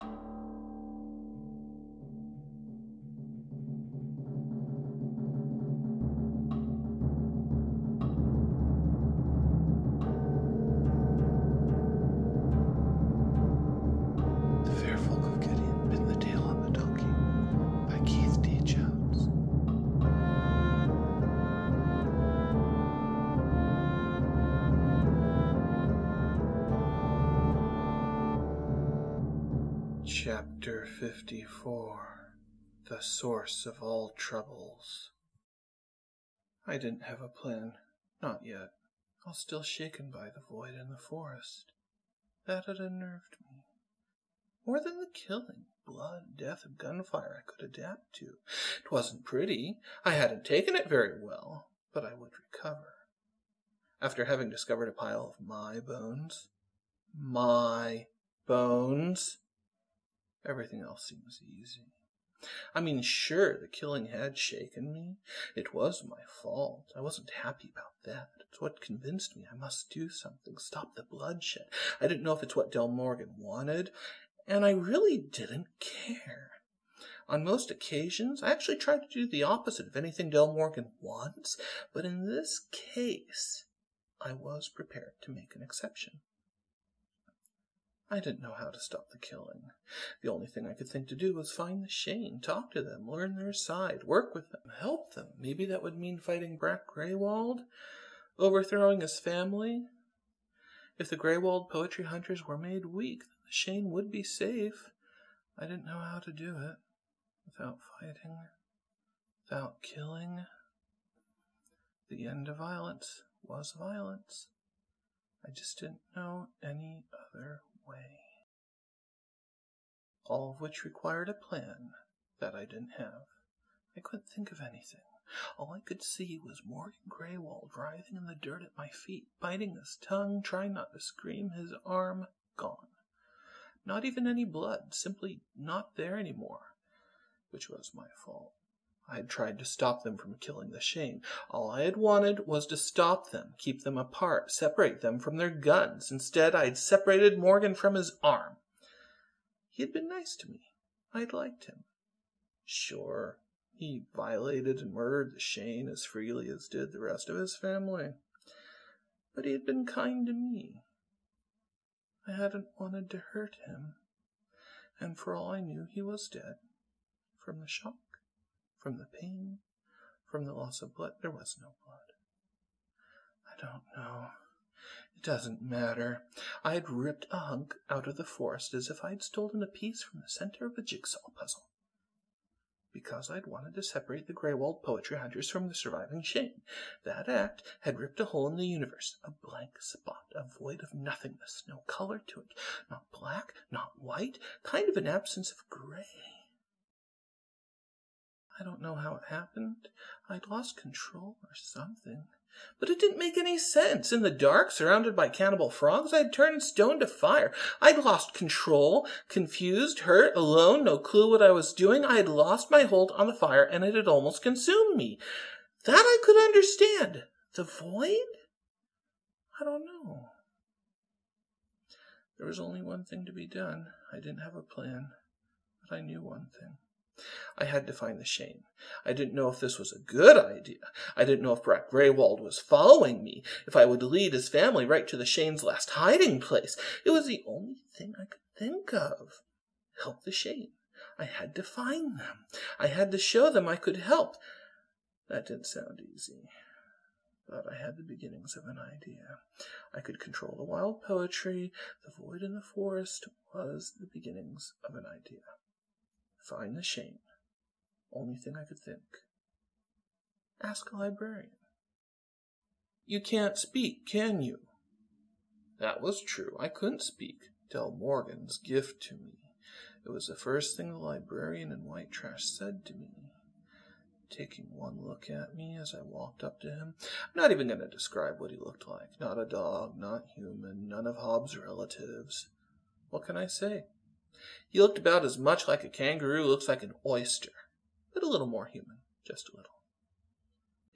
The Chapter 54 The Source of All Troubles. I didn't have a plan, not yet. I was still shaken by the void in the forest. That had unnerved me. More than the killing, blood, death, and gunfire I could adapt to. It wasn't pretty. I hadn't taken it very well, but I would recover. After having discovered a pile of my bones, my bones, everything else seems easy. I mean, sure, the killing had shaken me. It was my fault. I wasn't happy about that. It's what convinced me I must do something, stop the bloodshed. I didn't know if it's what Del Morgan wanted, and I really didn't care. On most occasions, I actually try to do the opposite of anything Del Morgan wants, but in this case, I was prepared to make an exception. I didn't know how to stop the killing. The only thing I could think to do was find the Shane, talk to them, learn their side, work with them, help them. Maybe that would mean fighting Brack Greywald, overthrowing his family. If the Greywald poetry hunters were made weak, then the Shane would be safe. I didn't know how to do it without fighting, without killing. The end of violence was violence. I just didn't know any other way. All of which required a plan that I didn't have. I couldn't think of anything. All I could see was Morgan Greywald writhing in the dirt at my feet, biting his tongue, trying not to scream, his arm gone. Not even any blood, simply not there anymore, which was my fault. I had tried to stop them from killing the Shane. All I had wanted was to stop them, keep them apart, separate them from their guns. Instead, I had separated Morgan from his arm. He had been nice to me. I had liked him. Sure, he violated and murdered the Shane as freely as did the rest of his family. But he had been kind to me. I hadn't wanted to hurt him. And for all I knew, he was dead. From the shock, from the pain, from the loss of blood. There was no blood. I don't know. It doesn't matter. I had ripped a hunk out of the forest as if I had stolen a piece from the center of a jigsaw puzzle because I'd wanted to separate the Greywald poetry hunters from the surviving Shane. That act had ripped a hole in the universe, a blank spot, a void of nothingness, no color to it, not black, not white, kind of an absence of gray. I don't know how it happened. I'd lost control or something. But it didn't make any sense. In the dark, surrounded by cannibal frogs, I'd turned stone to fire. I'd lost control, confused, hurt, alone, no clue what I was doing. I had lost my hold on the fire, and it had almost consumed me. That I could understand. The void? I don't know. There was only one thing to be done. I didn't have a plan, but I knew one thing. I had to find the Shane. I didn't know if this was a good idea. I didn't know if Brack Greywald was following me, if I would lead his family right to the Shane's last hiding place. It was the only thing I could think of. Help the Shane. I had to find them. I had to show them I could help. That didn't sound easy. But I had the beginnings of an idea. I could control the wild poetry. The void in the forest was the beginnings of an idea. Find the Shane. Only thing I could think. Ask a librarian. You can't speak, can you? That was true. I couldn't speak. Del Morgan's gift to me. It was the first thing the librarian in White Trash said to me. Taking one look at me as I walked up to him. I'm not even going to describe what he looked like. Not a dog, not human, none of Hobbs' relatives. What can I say? He looked about as much like a kangaroo looks like an oyster, but a little more human, just a little.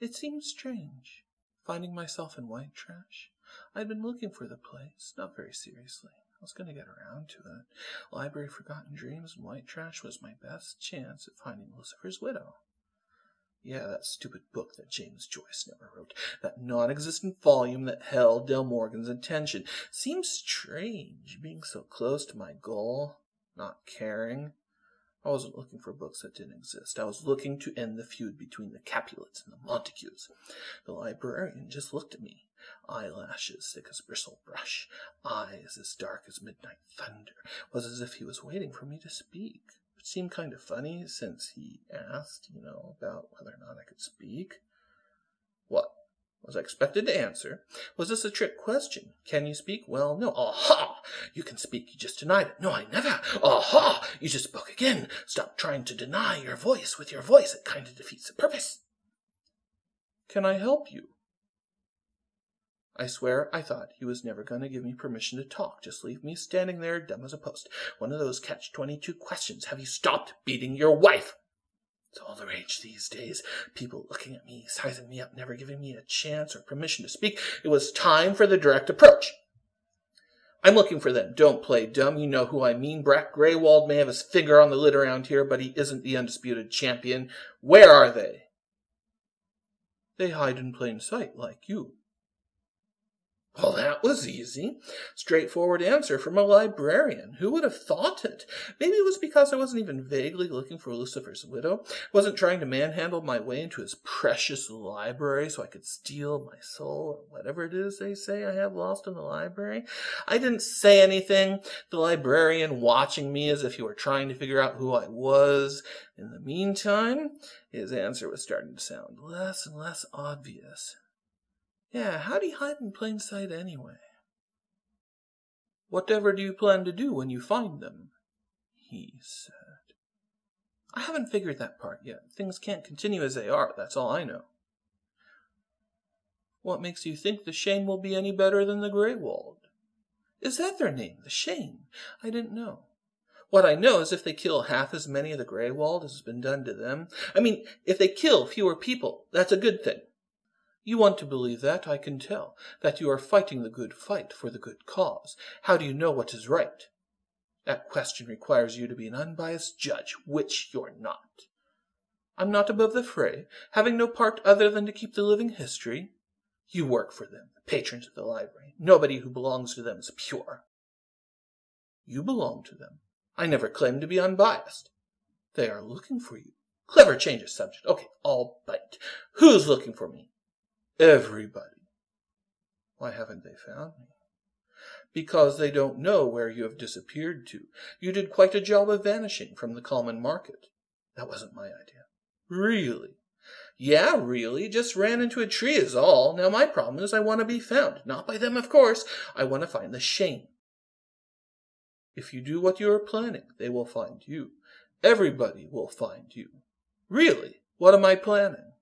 It seemed strange, finding myself in white trash. I'd been looking for the place, not very seriously. I was going to get around to it. Library Forgotten Dreams and White Trash was my best chance at finding Lucifer's widow. Yeah, that stupid book that James Joyce never wrote. That non existent volume that held Del Morgan's attention. Seems strange, being so close to my goal, not caring. I wasn't looking for books that didn't exist. I was looking to end the feud between the Capulets and the Montagues. The librarian just looked at me. Eyelashes thick as bristle brush, eyes as dark as midnight thunder. was as if he was waiting for me to speak. It seemed kind of funny since he asked, you know, about whether or not I could speak. Was I expected to answer? Was this a trick question? Can you speak? Well, no. Aha! You can speak. You just denied it. No, I never. Aha! You just spoke again. Stop trying to deny your voice with your voice. It kind of defeats the purpose. Can I help you? I swear I thought he was never going to give me permission to talk, just leave me standing there dumb as a post. One of those catch 22 questions. Have you stopped beating your wife? It's all the rage these days. People looking at me, sizing me up, never giving me a chance or permission to speak. It was time for the direct approach. I'm looking for them. Don't play dumb. You know who I mean. Brack Greywald may have his finger on the lid around here, but he isn't the undisputed champion. Where are they? They hide in plain sight, like you. Well, that was easy. Straightforward answer from a librarian. Who would have thought it? Maybe it was because I wasn't even vaguely looking for Lucifer's widow. I Wasn't trying to manhandle my way into his precious library so I could steal my soul or whatever it is they say I have lost in the library. I didn't say anything. The librarian watching me as if he were trying to figure out who I was. In the meantime, his answer was starting to sound less and less obvious. Yeah, how do you hide in plain sight anyway? Whatever do you plan to do when you find them? He said. I haven't figured that part yet. Things can't continue as they are, that's all I know. What makes you think the Shane will be any better than the Greywald? Is that their name, the Shane? I didn't know. What I know is if they kill half as many of the Greywald as has been done to them, I mean, if they kill fewer people, that's a good thing. You want to believe that, I can tell, that you are fighting the good fight for the good cause. How do you know what is right? That question requires you to be an unbiased judge, which you're not. I'm not above the fray, having no part other than to keep the living history. You work for them, the patrons of the library. Nobody who belongs to them is pure. You belong to them. I never claimed to be unbiased. They are looking for you. Clever change of subject. Okay, I'll bite. Who's looking for me? Everybody. Why haven't they found me? Because they don't know where you have disappeared to. You did quite a job of vanishing from the common market. That wasn't my idea. Really? Yeah, really. Just ran into a tree is all. Now my problem is I want to be found. Not by them, of course. I want to find the Shane. If you do what you are planning, they will find you. Everybody will find you. Really? What am I planning?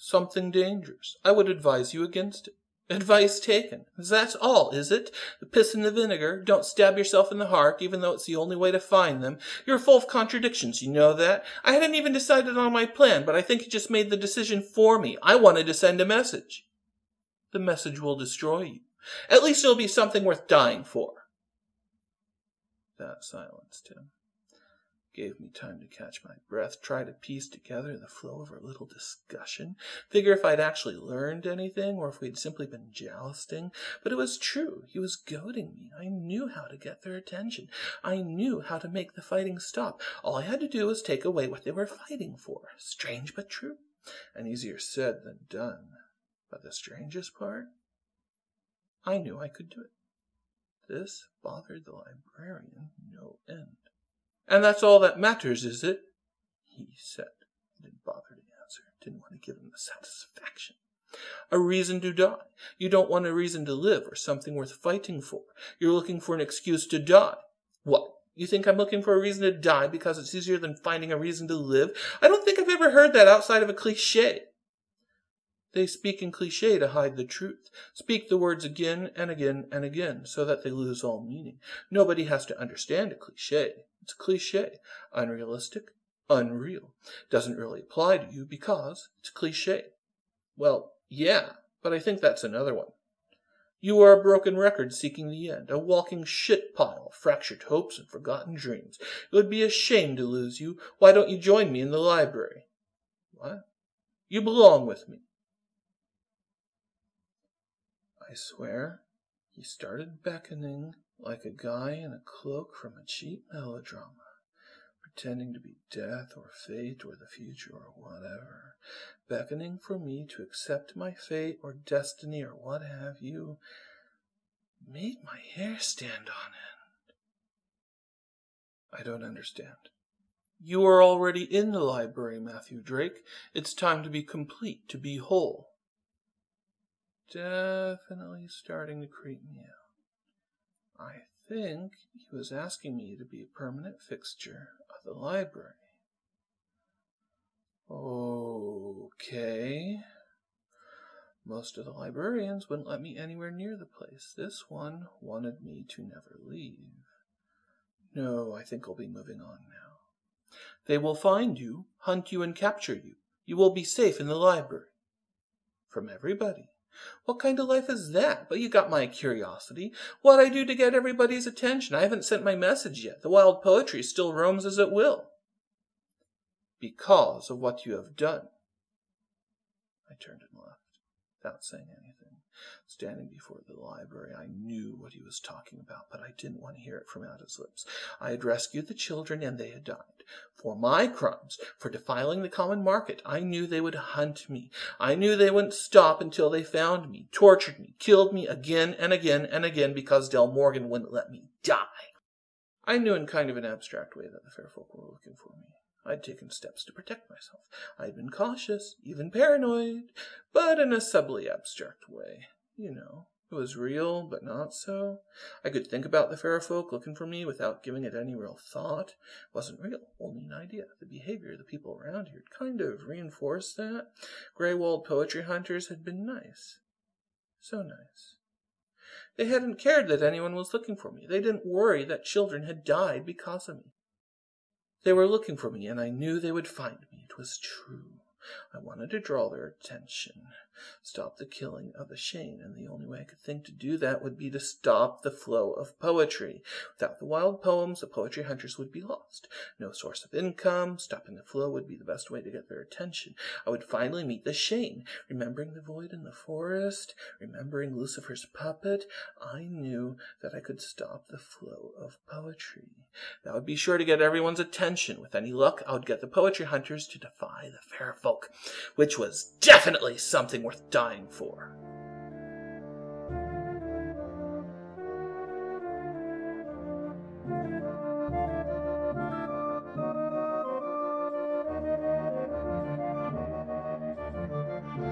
Something dangerous. I would advise you against it. Advice taken. That's all, is it? The piss and the vinegar. Don't stab yourself in the heart, even though it's the only way to find them. You're full of contradictions, you know that? I hadn't even decided on my plan, but I think you just made the decision for me. I wanted to send a message. The message will destroy you. At least it'll be something worth dying for. That silenced him gave me time to catch my breath, try to piece together the flow of our little discussion, figure if I'd actually learned anything or if we'd simply been jousting. But it was true. He was goading me. I knew how to get their attention. I knew how to make the fighting stop. All I had to do was take away what they were fighting for. Strange but true, and easier said than done. But the strangest part? I knew I could do it. This bothered the librarian no end. And that's all that matters, is it? He said. didn't bother to answer. Didn't want to give him the satisfaction. A reason to die. You don't want a reason to live or something worth fighting for. You're looking for an excuse to die. What? You think I'm looking for a reason to die because it's easier than finding a reason to live? I don't think I've ever heard that outside of a cliche. They speak in cliche to hide the truth. Speak the words again and again and again so that they lose all meaning. Nobody has to understand a cliche. It's a cliche. Unrealistic, unreal. Doesn't really apply to you because it's a cliche. Well, yeah, but I think that's another one. You are a broken record seeking the end, a walking shit pile fractured hopes and forgotten dreams. It would be a shame to lose you. Why don't you join me in the library? What? You belong with me. I swear, he started beckoning like a guy in a cloak from a cheap melodrama, pretending to be death or fate or the future or whatever, beckoning for me to accept my fate or destiny or what have you, made my hair stand on end. I don't understand. You are already in the library, Matthew Drake. It's time to be complete, to be whole definitely starting to creep me out. I think he was asking me to be a permanent fixture of the library. Okay. Most of the librarians wouldn't let me anywhere near the place. This one wanted me to never leave. No, I think I'll be moving on now. They will find you, hunt you, and capture you. You will be safe in the library. From everybody. What kind of life is that? But you got my curiosity. What I do to get everybody's attention? I haven't sent my message yet. The wild poetry still roams as it will. Because of what you have done. I turned and left, without saying anything. Standing before the library, I knew what he was talking about, but I didn't want to hear it from out his lips. I had rescued the children, and they had died. For my crimes, for defiling the common market, I knew they would hunt me. I knew they wouldn't stop until they found me, tortured me, killed me again and again and again because Del Morgan wouldn't let me die. I knew in kind of an abstract way that the fair folk were looking for me. I'd taken steps to protect myself. I'd been cautious, even paranoid, but in a subtly abstract way. You know, it was real, but not so. I could think about the fair folk looking for me without giving it any real thought. It wasn't real, only an idea. The behavior of the people around here kind of reinforced that. Greywald poetry hunters had been nice. So nice. They hadn't cared that anyone was looking for me. They didn't worry that children had died because of me. They were looking for me, and I knew they would find me. It was true. I wanted to draw their attention, stop the killing of the Shane, and the only way I could think to do that would be to stop the flow of poetry. Without the wild poems, the poetry hunters would be lost. No source of income, stopping the flow would be the best way to get their attention. I would finally meet the Shane, remembering the void in the forest, remembering Lucifer's puppet. I knew that I could stop the flow of poetry. That would be sure to get everyone's attention. With any luck, I would get the poetry hunters to defy the fair folk, which was definitely something worth dying for.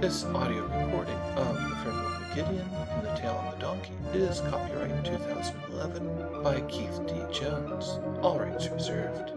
This audio recording of The of Gideon and The Tale of the Donkey is copyright 2011 by Keith D. Jones. All rights reserved.